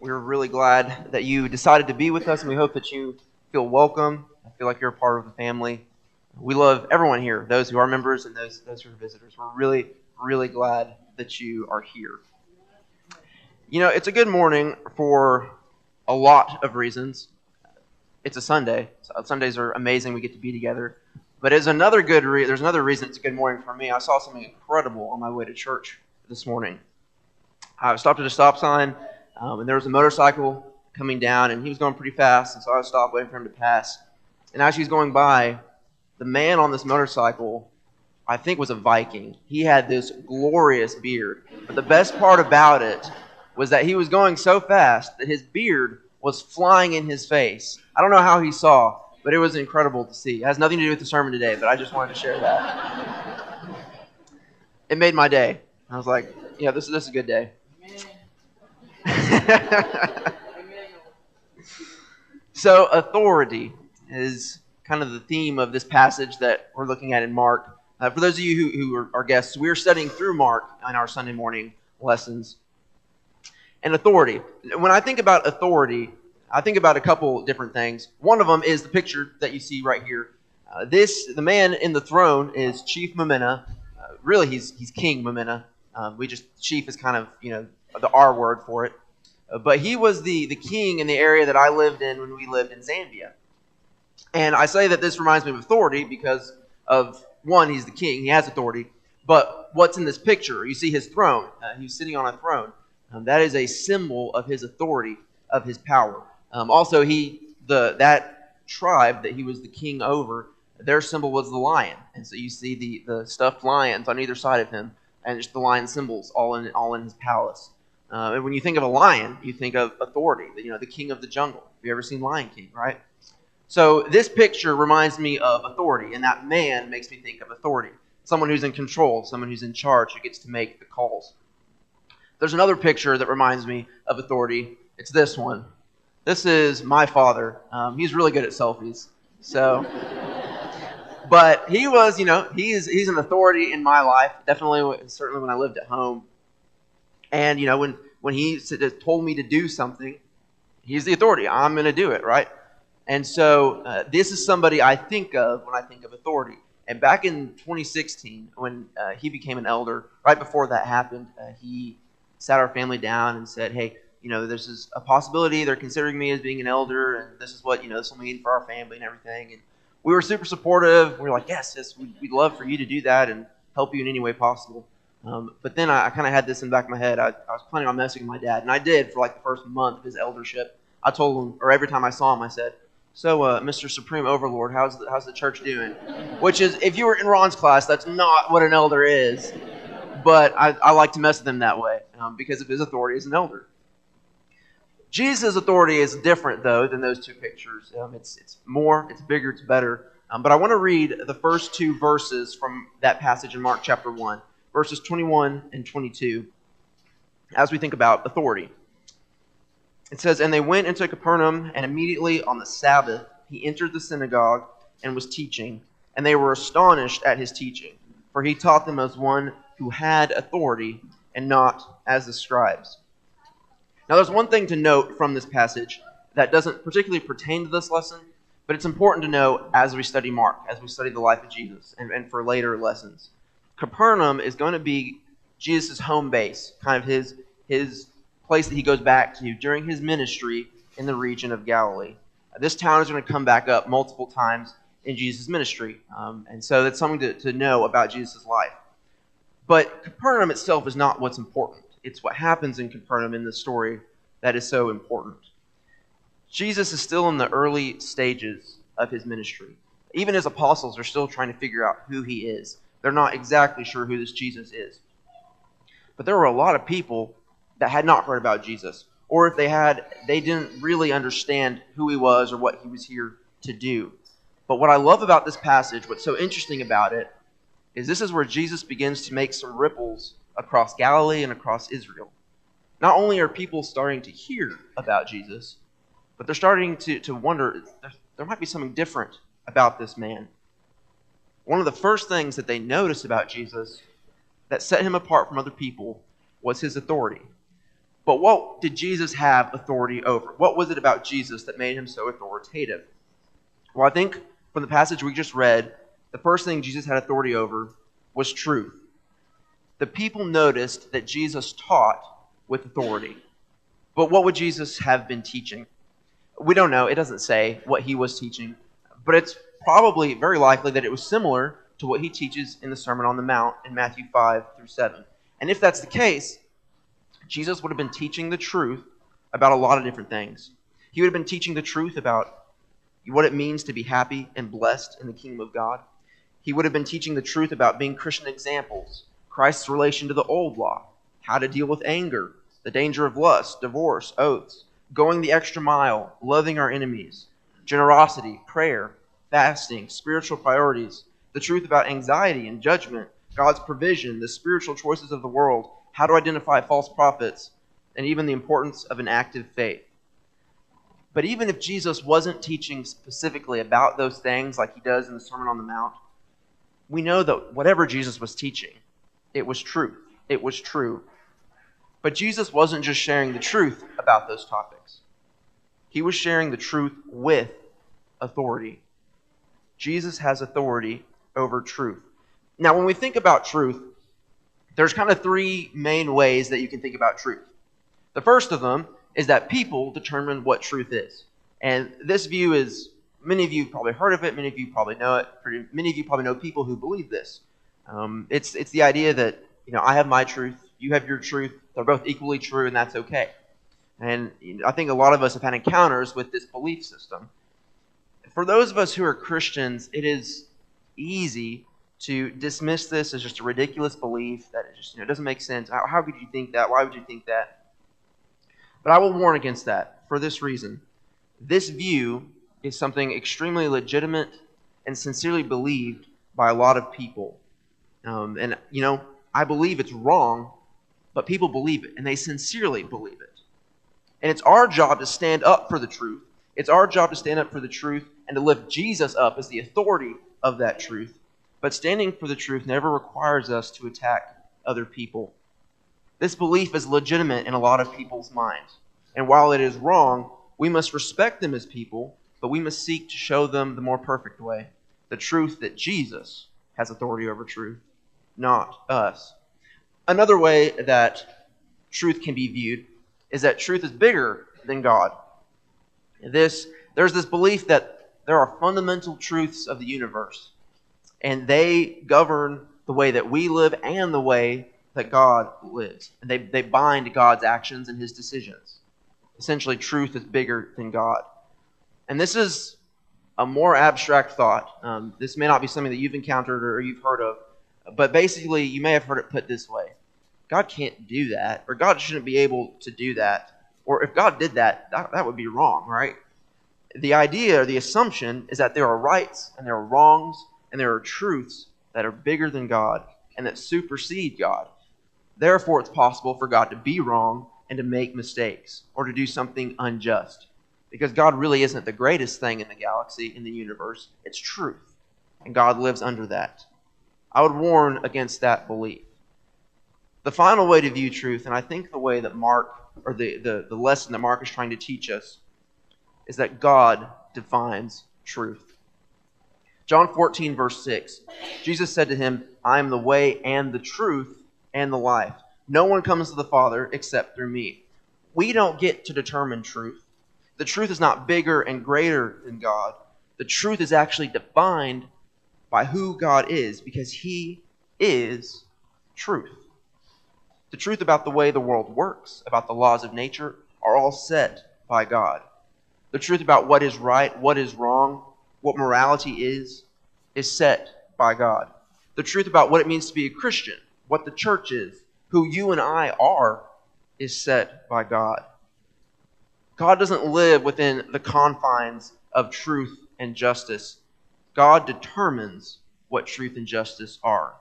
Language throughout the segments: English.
We're really glad that you decided to be with us, and we hope that you feel welcome. I feel like you're a part of the family. We love everyone here, those who are members and those, those who are visitors. We're really, really glad that you are here. You know, it's a good morning for a lot of reasons. It's a Sunday. Sundays are amazing. We get to be together. But as another good re- there's another reason it's a good morning for me. I saw something incredible on my way to church this morning. I stopped at a stop sign, um, and there was a motorcycle coming down, and he was going pretty fast, and so I stopped waiting for him to pass. And as he was going by, the man on this motorcycle, I think, was a Viking. He had this glorious beard. But the best part about it was that he was going so fast that his beard was flying in his face. I don't know how he saw, but it was incredible to see. It has nothing to do with the sermon today, but I just wanted to share that. It made my day. I was like, yeah, this, this is a good day. so, authority is kind of the theme of this passage that we're looking at in Mark. Uh, for those of you who, who are, guests, we're studying through Mark in our Sunday morning lessons. And authority. When I think about authority, I think about a couple different things. One of them is the picture that you see right here. Uh, this, the man in the throne is Chief Mumena. Uh, really, he's he's King Mumena. Um, we just chief is kind of you know the R word for it. But he was the the king in the area that I lived in when we lived in Zambia. And I say that this reminds me of authority because of one, he's the king, he has authority. But what's in this picture? You see his throne. Uh, he's sitting on a throne. Um, that is a symbol of his authority, of his power. Um, also, he the that tribe that he was the king over, their symbol was the lion, and so you see the the stuffed lions on either side of him and just the lion symbols all in all in his palace. Uh, and when you think of a lion, you think of authority. You know, the king of the jungle. Have you ever seen Lion King? Right. So this picture reminds me of authority, and that man makes me think of authority. Someone who's in control, someone who's in charge, who gets to make the calls. There's another picture that reminds me of authority. It's this one. This is my father. Um, he's really good at selfies. So but he was, you know, he's he's an authority in my life. Definitely, certainly when I lived at home. And you know, when when he told me to do something, he's the authority. I'm going to do it, right? And so uh, this is somebody I think of when I think of authority. And back in 2016, when uh, he became an elder, right before that happened, uh, he sat our family down and said, "Hey, you know, this is a possibility. They're considering me as being an elder, and this is what you know this will mean for our family and everything." And we were super supportive. We were like, yes, yes we'd, we'd love for you to do that and help you in any way possible. Um, but then I, I kind of had this in the back of my head. I, I, was planning on messing with my dad, and I did for like the first month of his eldership. I told him, or every time I saw him, I said, "So, uh, Mr. Supreme Overlord, how's the, how's the church doing?" Which is, if you were in Ron's class, that's not what an elder is. But I, I like to mess with him that way um, because of his authority as an elder. Jesus' authority is different, though, than those two pictures. Um, it's, it's more, it's bigger, it's better. Um, but I want to read the first two verses from that passage in Mark chapter 1, verses 21 and 22, as we think about authority. It says, And they went into Capernaum, and immediately on the Sabbath he entered the synagogue and was teaching. And they were astonished at his teaching, for he taught them as one who had authority and not as the scribes. Now, there's one thing to note from this passage that doesn't particularly pertain to this lesson, but it's important to know as we study Mark, as we study the life of Jesus, and, and for later lessons. Capernaum is going to be Jesus' home base, kind of his, his place that he goes back to during his ministry in the region of Galilee. This town is going to come back up multiple times in Jesus' ministry, um, and so that's something to, to know about Jesus' life. But Capernaum itself is not what's important it's what happens in Capernaum in the story that is so important. Jesus is still in the early stages of his ministry. Even his apostles are still trying to figure out who he is. They're not exactly sure who this Jesus is. But there were a lot of people that had not heard about Jesus, or if they had, they didn't really understand who he was or what he was here to do. But what I love about this passage, what's so interesting about it, is this is where Jesus begins to make some ripples across Galilee and across Israel. Not only are people starting to hear about Jesus, but they're starting to, to wonder there might be something different about this man. One of the first things that they noticed about Jesus that set him apart from other people was his authority. But what did Jesus have authority over? What was it about Jesus that made him so authoritative? Well, I think from the passage we just read, the first thing Jesus had authority over was truth. The people noticed that Jesus taught with authority. But what would Jesus have been teaching? We don't know. It doesn't say what he was teaching, but it's probably very likely that it was similar to what he teaches in the Sermon on the Mount in Matthew 5 through 7. And if that's the case, Jesus would have been teaching the truth about a lot of different things. He would have been teaching the truth about what it means to be happy and blessed in the kingdom of God. He would have been teaching the truth about being Christian examples, Christ's relation to the old law, how to deal with anger, the danger of lust, divorce, oaths, going the extra mile, loving our enemies, generosity, prayer, fasting, spiritual priorities, the truth about anxiety and judgment, God's provision, the spiritual choices of the world, how to identify false prophets, and even the importance of an active faith. But even if Jesus wasn't teaching specifically about those things like he does in the Sermon on the Mount, we know that whatever Jesus was teaching, it was truth. It was true. But Jesus wasn't just sharing the truth about those topics, he was sharing the truth with authority. Jesus has authority over truth. Now, when we think about truth, there's kind of three main ways that you can think about truth. The first of them is that people determine what truth is. And this view is, many of you probably heard of it, many of you probably know it, many of you probably know people who believe this. Um, it's, it's the idea that, you know, I have my truth, you have your truth, they're both equally true, and that's okay. And I think a lot of us have had encounters with this belief system. For those of us who are Christians, it is easy to dismiss this as just a ridiculous belief that it just you know doesn't make sense. How, how could you think that? Why would you think that? But I will warn against that for this reason. This view is something extremely legitimate and sincerely believed by a lot of people. Um, and, you know, I believe it's wrong, but people believe it, and they sincerely believe it. And it's our job to stand up for the truth. It's our job to stand up for the truth and to lift Jesus up as the authority of that truth but standing for the truth never requires us to attack other people. This belief is legitimate in a lot of people's minds. And while it is wrong, we must respect them as people, but we must seek to show them the more perfect way the truth that Jesus has authority over truth, not us. Another way that truth can be viewed is that truth is bigger than God. This, there's this belief that there are fundamental truths of the universe and they govern the way that we live and the way that God lives. And they, they bind God's actions and his decisions. Essentially, truth is bigger than God. And this is a more abstract thought. Um, this may not be something that you've encountered or you've heard of, but basically, you may have heard it put this way God can't do that, or God shouldn't be able to do that. Or if God did that, that, that would be wrong, right? The idea or the assumption is that there are rights and there are wrongs and there are truths that are bigger than God and that supersede God. Therefore, it's possible for God to be wrong and to make mistakes or to do something unjust. Because God really isn't the greatest thing in the galaxy, in the universe. It's truth. And God lives under that. I would warn against that belief. The final way to view truth, and I think the way that Mark, or the, the, the lesson that Mark is trying to teach us, is that God defines truth. John 14, verse 6. Jesus said to him, I am the way and the truth and the life. No one comes to the Father except through me. We don't get to determine truth. The truth is not bigger and greater than God. The truth is actually defined by who God is because He is truth. The truth about the way the world works, about the laws of nature, are all set by God. The truth about what is right, what is wrong, what morality is, is set by God. The truth about what it means to be a Christian, what the church is, who you and I are, is set by God. God doesn't live within the confines of truth and justice. God determines what truth and justice are.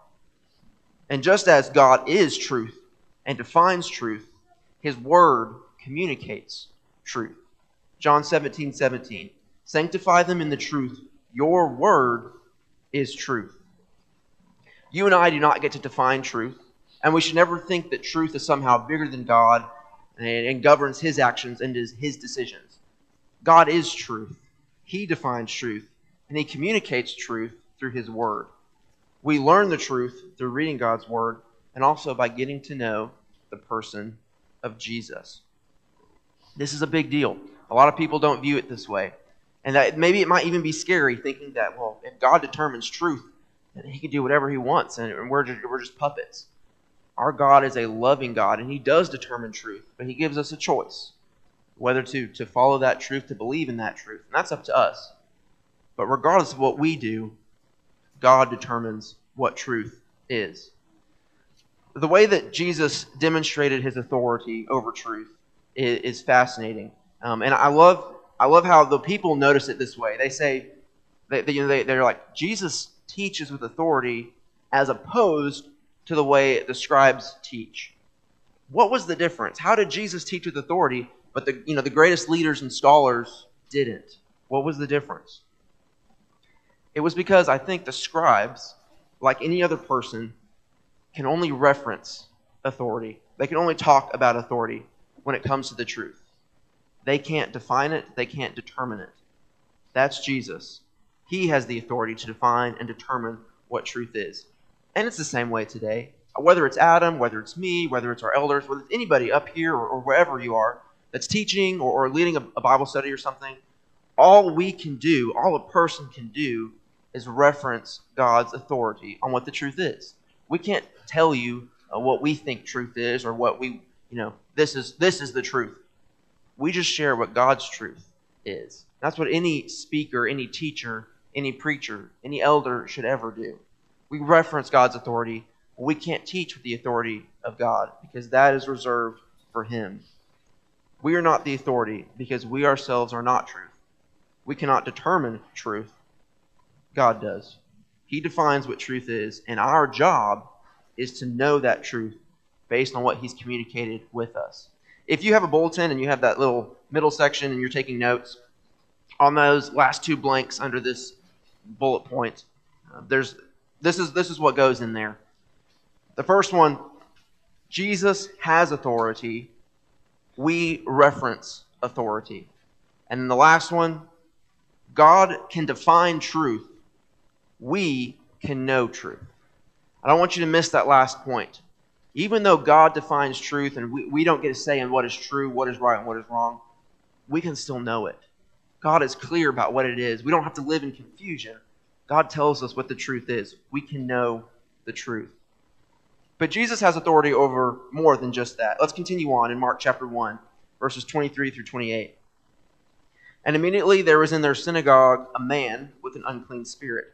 And just as God is truth and defines truth, his word communicates truth. John 17, 17. Sanctify them in the truth. Your word is truth. You and I do not get to define truth, and we should never think that truth is somehow bigger than God and, and governs his actions and his, his decisions. God is truth. He defines truth, and he communicates truth through his word. We learn the truth through reading God's word and also by getting to know the person of Jesus. This is a big deal. A lot of people don't view it this way. And that maybe it might even be scary thinking that, well, if God determines truth, then he can do whatever he wants and we're just, we're just puppets. Our God is a loving God and he does determine truth, but he gives us a choice whether to, to follow that truth, to believe in that truth. And that's up to us. But regardless of what we do, God determines what truth is. The way that Jesus demonstrated his authority over truth is, is fascinating. Um, and I love, I love how the people notice it this way. They say, they, they, you know, they, they're like, Jesus teaches with authority as opposed to the way the scribes teach. What was the difference? How did Jesus teach with authority, but the, you know, the greatest leaders and scholars didn't? What was the difference? It was because I think the scribes, like any other person, can only reference authority. They can only talk about authority when it comes to the truth. They can't define it, they can't determine it. That's Jesus. He has the authority to define and determine what truth is. And it's the same way today. Whether it's Adam, whether it's me, whether it's our elders, whether it's anybody up here or, or wherever you are that's teaching or, or leading a, a Bible study or something, all we can do, all a person can do, is reference God's authority on what the truth is. We can't tell you uh, what we think truth is or what we, you know, this is this is the truth. We just share what God's truth is. That's what any speaker, any teacher, any preacher, any elder should ever do. We reference God's authority. But we can't teach with the authority of God because that is reserved for Him. We are not the authority because we ourselves are not truth. We cannot determine truth God does. He defines what truth is, and our job is to know that truth based on what He's communicated with us. If you have a bulletin and you have that little middle section and you're taking notes, on those last two blanks under this bullet point, uh, there's this is this is what goes in there. The first one, Jesus has authority. We reference authority. And then the last one, God can define truth we can know truth. I don't want you to miss that last point. Even though God defines truth and we, we don't get a say in what is true, what is right, and what is wrong, we can still know it. God is clear about what it is. We don't have to live in confusion. God tells us what the truth is. We can know the truth. But Jesus has authority over more than just that. Let's continue on in Mark chapter 1, verses 23 through 28. And immediately there was in their synagogue a man with an unclean spirit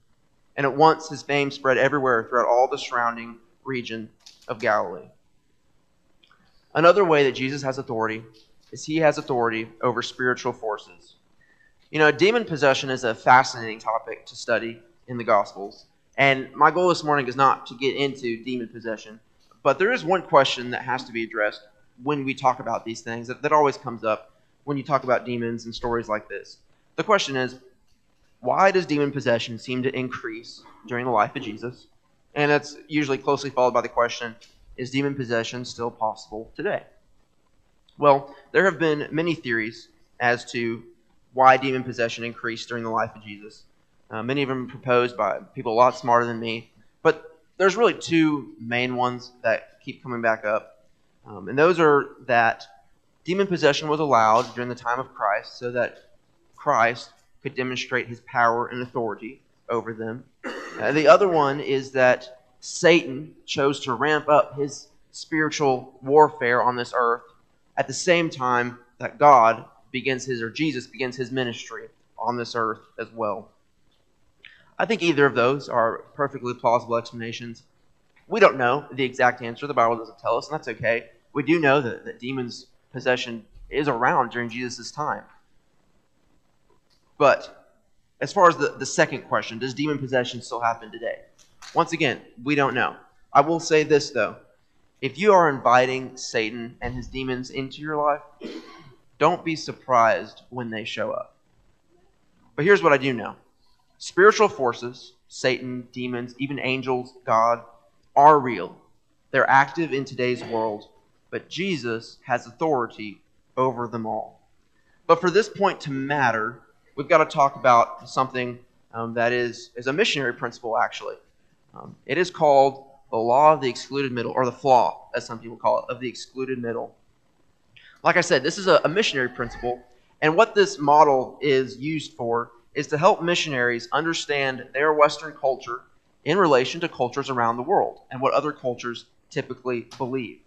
and at once his fame spread everywhere throughout all the surrounding region of Galilee. Another way that Jesus has authority is he has authority over spiritual forces. You know, demon possession is a fascinating topic to study in the Gospels. And my goal this morning is not to get into demon possession, but there is one question that has to be addressed when we talk about these things that, that always comes up when you talk about demons and stories like this. The question is why does demon possession seem to increase during the life of Jesus? And that's usually closely followed by the question is demon possession still possible today? Well, there have been many theories as to why demon possession increased during the life of Jesus. Uh, many of them proposed by people a lot smarter than me. But there's really two main ones that keep coming back up. Um, and those are that demon possession was allowed during the time of Christ so that Christ could demonstrate his power and authority over them. Uh, the other one is that Satan chose to ramp up his spiritual warfare on this earth at the same time that God begins his, or Jesus begins his ministry on this earth as well. I think either of those are perfectly plausible explanations. We don't know the exact answer. The Bible doesn't tell us, and that's okay. We do know that, that demons' possession is around during Jesus' time. But as far as the, the second question, does demon possession still happen today? Once again, we don't know. I will say this, though. If you are inviting Satan and his demons into your life, don't be surprised when they show up. But here's what I do know spiritual forces, Satan, demons, even angels, God, are real. They're active in today's world, but Jesus has authority over them all. But for this point to matter, we've got to talk about something um, that is, is a missionary principle, actually. Um, it is called the law of the excluded middle, or the flaw, as some people call it, of the excluded middle. Like I said, this is a, a missionary principle, and what this model is used for is to help missionaries understand their Western culture in relation to cultures around the world and what other cultures typically believe.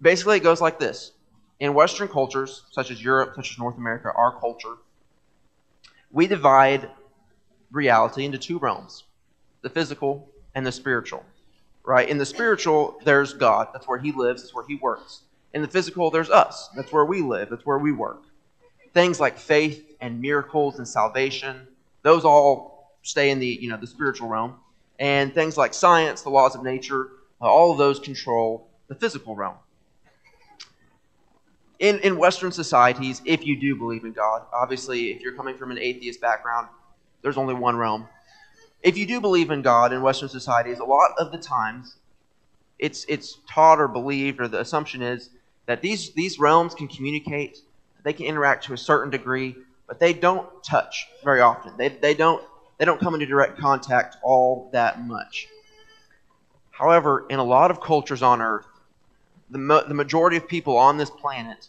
Basically, it goes like this In Western cultures, such as Europe, such as North America, our culture, we divide reality into two realms the physical and the spiritual. Right? In the spiritual, there's God. That's where He lives, that's where He works. In the physical, there's us. That's where we live, that's where we work. Things like faith and miracles and salvation, those all stay in the, you know, the spiritual realm. And things like science, the laws of nature, all of those control the physical realm. In, in Western societies, if you do believe in God, obviously, if you're coming from an atheist background, there's only one realm, if you do believe in God in Western societies, a lot of the times it's it's taught or believed, or the assumption is that these these realms can communicate, they can interact to a certain degree, but they don't touch very often. They they don't they don't come into direct contact all that much. However, in a lot of cultures on Earth, the, the majority of people on this planet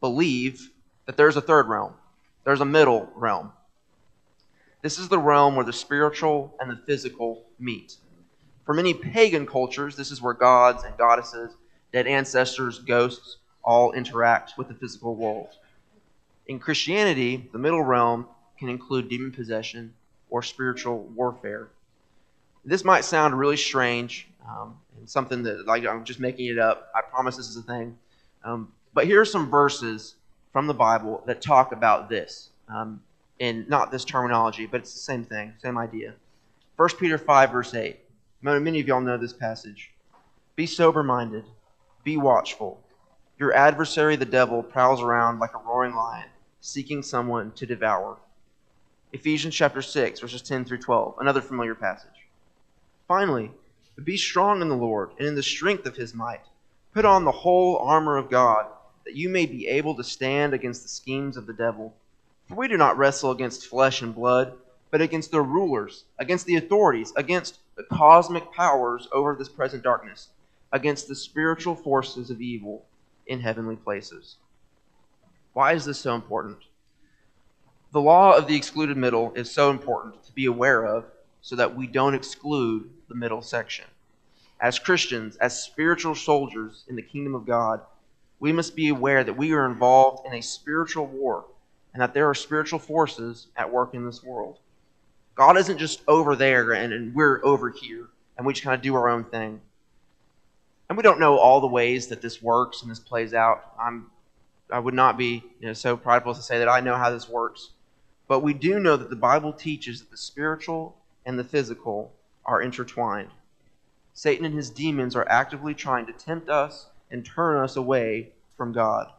believe that there's a third realm, there's a middle realm. This is the realm where the spiritual and the physical meet. For many pagan cultures, this is where gods and goddesses, dead ancestors, ghosts all interact with the physical world. In Christianity, the middle realm can include demon possession or spiritual warfare. This might sound really strange um, and something that, like, I'm just making it up. I promise this is a thing. Um, but here are some verses from the Bible that talk about this. Um, in not this terminology, but it's the same thing, same idea. 1 Peter 5, verse 8. Many of y'all know this passage. Be sober minded, be watchful. Your adversary, the devil, prowls around like a roaring lion, seeking someone to devour. Ephesians chapter 6, verses 10 through 12, another familiar passage. Finally, be strong in the Lord and in the strength of his might. Put on the whole armor of God, that you may be able to stand against the schemes of the devil. For we do not wrestle against flesh and blood, but against the rulers, against the authorities, against the cosmic powers over this present darkness, against the spiritual forces of evil in heavenly places. Why is this so important? The law of the excluded middle is so important to be aware of so that we don't exclude the middle section. As Christians, as spiritual soldiers in the kingdom of God, we must be aware that we are involved in a spiritual war and that there are spiritual forces at work in this world. God isn't just over there and, and we're over here and we just kind of do our own thing. And we don't know all the ways that this works and this plays out. I'm I would not be you know, so prideful to say that I know how this works. But we do know that the Bible teaches that the spiritual and the physical are intertwined. Satan and his demons are actively trying to tempt us and turn us away from God.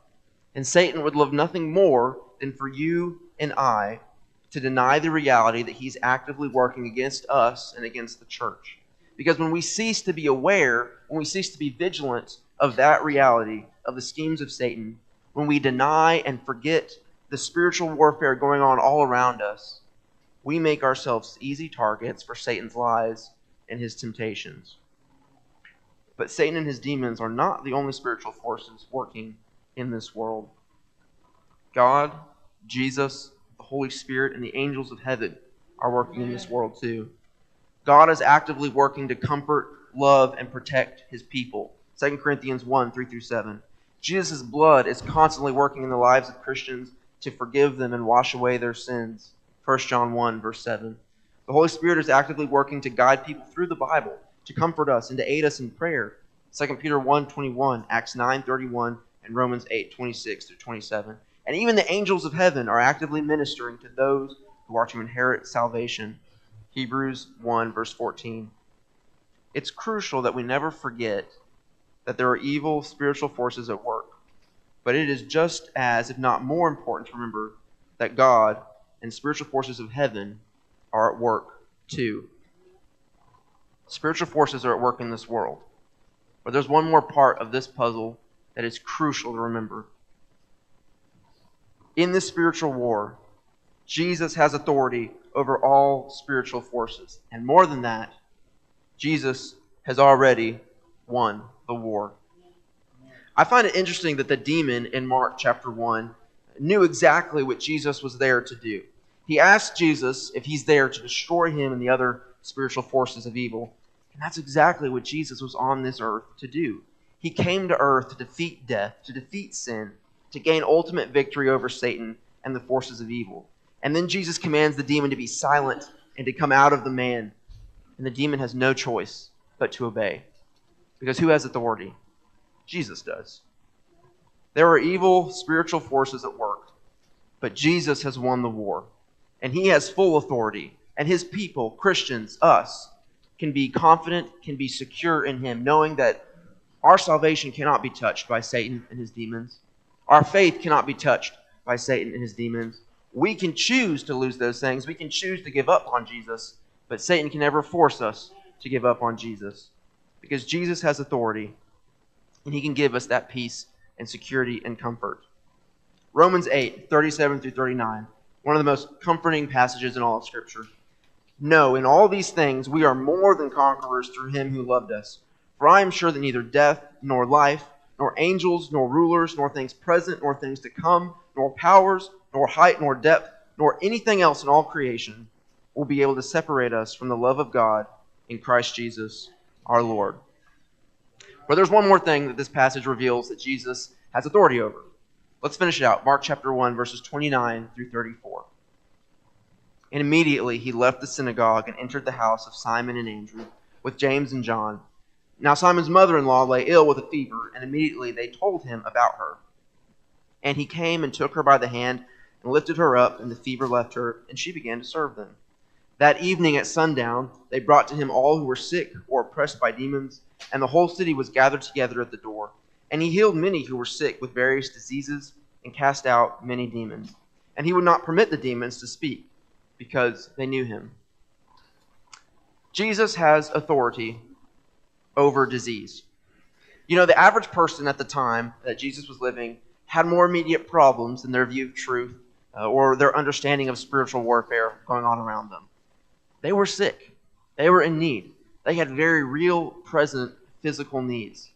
And Satan would love nothing more than for you and I to deny the reality that he's actively working against us and against the church. Because when we cease to be aware, when we cease to be vigilant of that reality, of the schemes of Satan, when we deny and forget the spiritual warfare going on all around us, we make ourselves easy targets for Satan's lies and his temptations. But Satan and his demons are not the only spiritual forces working in this world. God, Jesus, the Holy Spirit, and the angels of heaven are working in this world too. God is actively working to comfort, love, and protect his people. 2 Corinthians 1 3 through 7. Jesus' blood is constantly working in the lives of Christians to forgive them and wash away their sins. 1 John 1, verse 7. The Holy Spirit is actively working to guide people through the Bible, to comfort us, and to aid us in prayer. 2 Peter 1 21, Acts 9 31, in Romans 8 26 through 27. And even the angels of heaven are actively ministering to those who are to inherit salvation. Hebrews 1, verse 14. It's crucial that we never forget that there are evil spiritual forces at work. But it is just as, if not more important, to remember that God and spiritual forces of heaven are at work too. Spiritual forces are at work in this world. But there's one more part of this puzzle that is crucial to remember. In this spiritual war, Jesus has authority over all spiritual forces. And more than that, Jesus has already won the war. I find it interesting that the demon in Mark chapter 1 knew exactly what Jesus was there to do. He asked Jesus if he's there to destroy him and the other spiritual forces of evil. And that's exactly what Jesus was on this earth to do. He came to earth to defeat death, to defeat sin, to gain ultimate victory over Satan and the forces of evil. And then Jesus commands the demon to be silent and to come out of the man. And the demon has no choice but to obey. Because who has authority? Jesus does. There are evil spiritual forces at work, but Jesus has won the war. And he has full authority. And his people, Christians, us, can be confident, can be secure in him, knowing that our salvation cannot be touched by Satan and his demons. Our faith cannot be touched by Satan and his demons. We can choose to lose those things. We can choose to give up on Jesus, but Satan can never force us to give up on Jesus because Jesus has authority and he can give us that peace and security and comfort. Romans 8, 37 through 39, one of the most comforting passages in all of Scripture. No, in all these things we are more than conquerors through him who loved us. For I am sure that neither death, nor life, nor angels, nor rulers, nor things present, nor things to come, nor powers, nor height, nor depth, nor anything else in all creation will be able to separate us from the love of God in Christ Jesus our Lord. But there's one more thing that this passage reveals that Jesus has authority over. Let's finish it out. Mark chapter 1, verses 29 through 34. And immediately he left the synagogue and entered the house of Simon and Andrew with James and John. Now Simon's mother in law lay ill with a fever, and immediately they told him about her. And he came and took her by the hand and lifted her up, and the fever left her, and she began to serve them. That evening at sundown, they brought to him all who were sick or oppressed by demons, and the whole city was gathered together at the door. And he healed many who were sick with various diseases, and cast out many demons. And he would not permit the demons to speak because they knew him. Jesus has authority over disease. You know, the average person at the time that Jesus was living had more immediate problems in their view of truth uh, or their understanding of spiritual warfare going on around them. They were sick, they were in need, they had very real, present physical needs.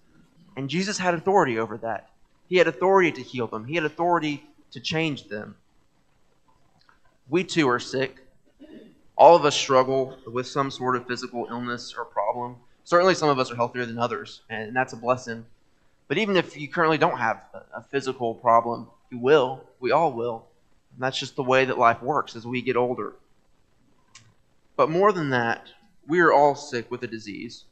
And Jesus had authority over that. He had authority to heal them, He had authority to change them. We too are sick. All of us struggle with some sort of physical illness or problem. Certainly, some of us are healthier than others, and that's a blessing. But even if you currently don't have a physical problem, you will. We all will. And that's just the way that life works as we get older. But more than that, we are all sick with a disease,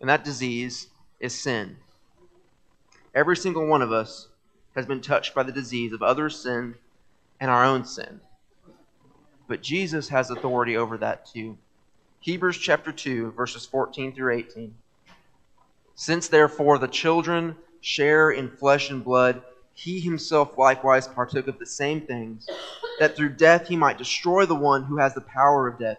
and that disease is sin. Every single one of us has been touched by the disease of others' sin and our own sin. But Jesus has authority over that too. Hebrews chapter 2, verses 14 through 18. Since therefore the children share in flesh and blood, he himself likewise partook of the same things, that through death he might destroy the one who has the power of death,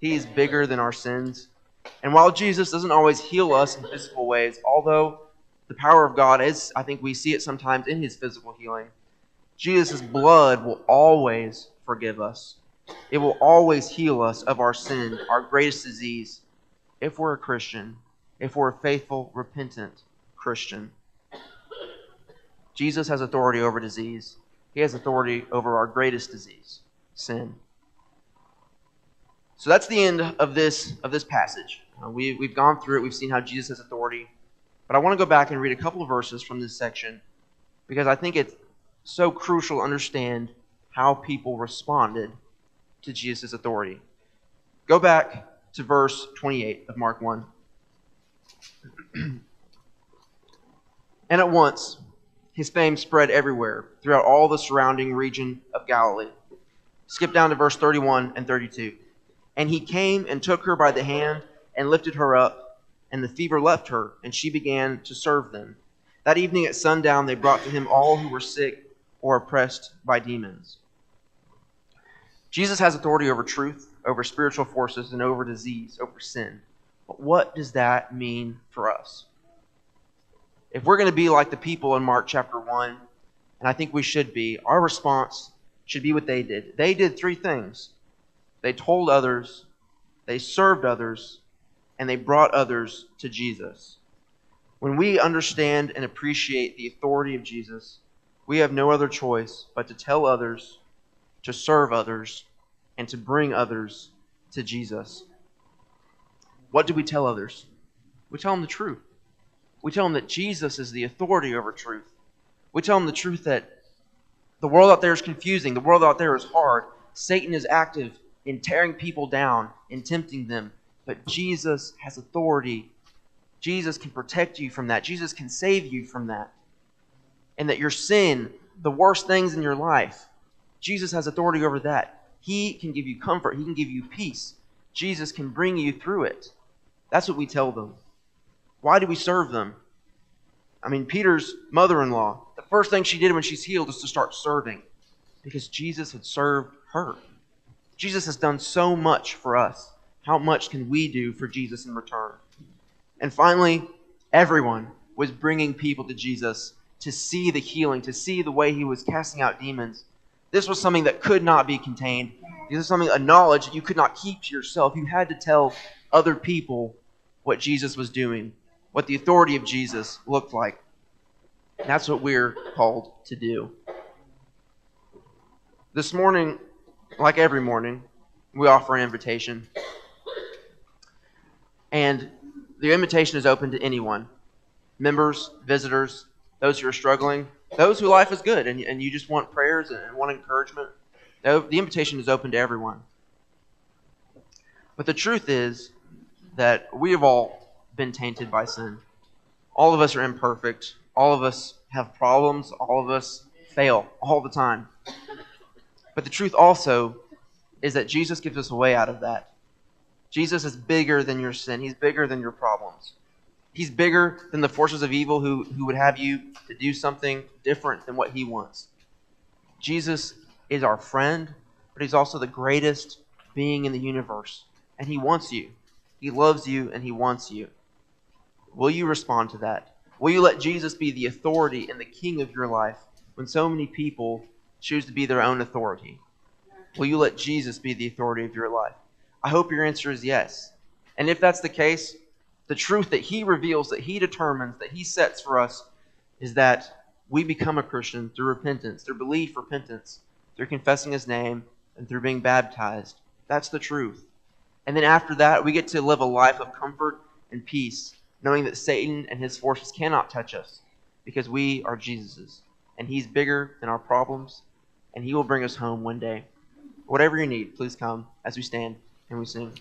he is bigger than our sins. And while Jesus doesn't always heal us in physical ways, although the power of God is, I think we see it sometimes in his physical healing Jesus' blood will always forgive us. It will always heal us of our sin, our greatest disease, if we're a Christian, if we're a faithful, repentant Christian. Jesus has authority over disease. He has authority over our greatest disease, sin. So that's the end of this of this passage. Uh, we, we've gone through it. We've seen how Jesus has authority. But I want to go back and read a couple of verses from this section because I think it's so crucial to understand how people responded to Jesus' authority. Go back to verse 28 of Mark 1. and at once, his fame spread everywhere, throughout all the surrounding region of Galilee. Skip down to verse 31 and 32. And he came and took her by the hand and lifted her up, and the fever left her, and she began to serve them. That evening at sundown, they brought to him all who were sick or oppressed by demons. Jesus has authority over truth, over spiritual forces, and over disease, over sin. But what does that mean for us? If we're going to be like the people in Mark chapter 1, and I think we should be, our response should be what they did. They did three things they told others, they served others, and they brought others to Jesus. When we understand and appreciate the authority of Jesus, we have no other choice but to tell others, to serve others, and to bring others to Jesus. What do we tell others? We tell them the truth. We tell them that Jesus is the authority over truth. We tell them the truth that the world out there is confusing, the world out there is hard. Satan is active in tearing people down, in tempting them. But Jesus has authority. Jesus can protect you from that. Jesus can save you from that. And that your sin, the worst things in your life, Jesus has authority over that. He can give you comfort, He can give you peace. Jesus can bring you through it. That's what we tell them. Why do we serve them? I mean, Peter's mother in law, the first thing she did when she's healed is to start serving because Jesus had served her. Jesus has done so much for us. How much can we do for Jesus in return? And finally, everyone was bringing people to Jesus to see the healing, to see the way he was casting out demons. This was something that could not be contained. This is something, a knowledge that you could not keep to yourself. You had to tell other people what Jesus was doing, what the authority of Jesus looked like. And that's what we're called to do. This morning, like every morning, we offer an invitation. And the invitation is open to anyone members, visitors, those who are struggling, those who life is good and, and you just want prayers and want encouragement. The invitation is open to everyone. But the truth is that we have all been tainted by sin. All of us are imperfect. All of us have problems. All of us fail all the time. But the truth also is that Jesus gives us a way out of that. Jesus is bigger than your sin, He's bigger than your problems. He's bigger than the forces of evil who, who would have you to do something different than what He wants. Jesus is our friend, but He's also the greatest being in the universe. And He wants you. He loves you and He wants you. Will you respond to that? Will you let Jesus be the authority and the king of your life when so many people choose to be their own authority? Will you let Jesus be the authority of your life? I hope your answer is yes. And if that's the case, the truth that He reveals, that He determines, that He sets for us is that we become a Christian through repentance, through belief, repentance, through confessing His name, and through being baptized. That's the truth. And then after that, we get to live a life of comfort and peace, knowing that Satan and his forces cannot touch us because we are Jesus's. And He's bigger than our problems, and He will bring us home one day. Whatever you need, please come as we stand and we sing.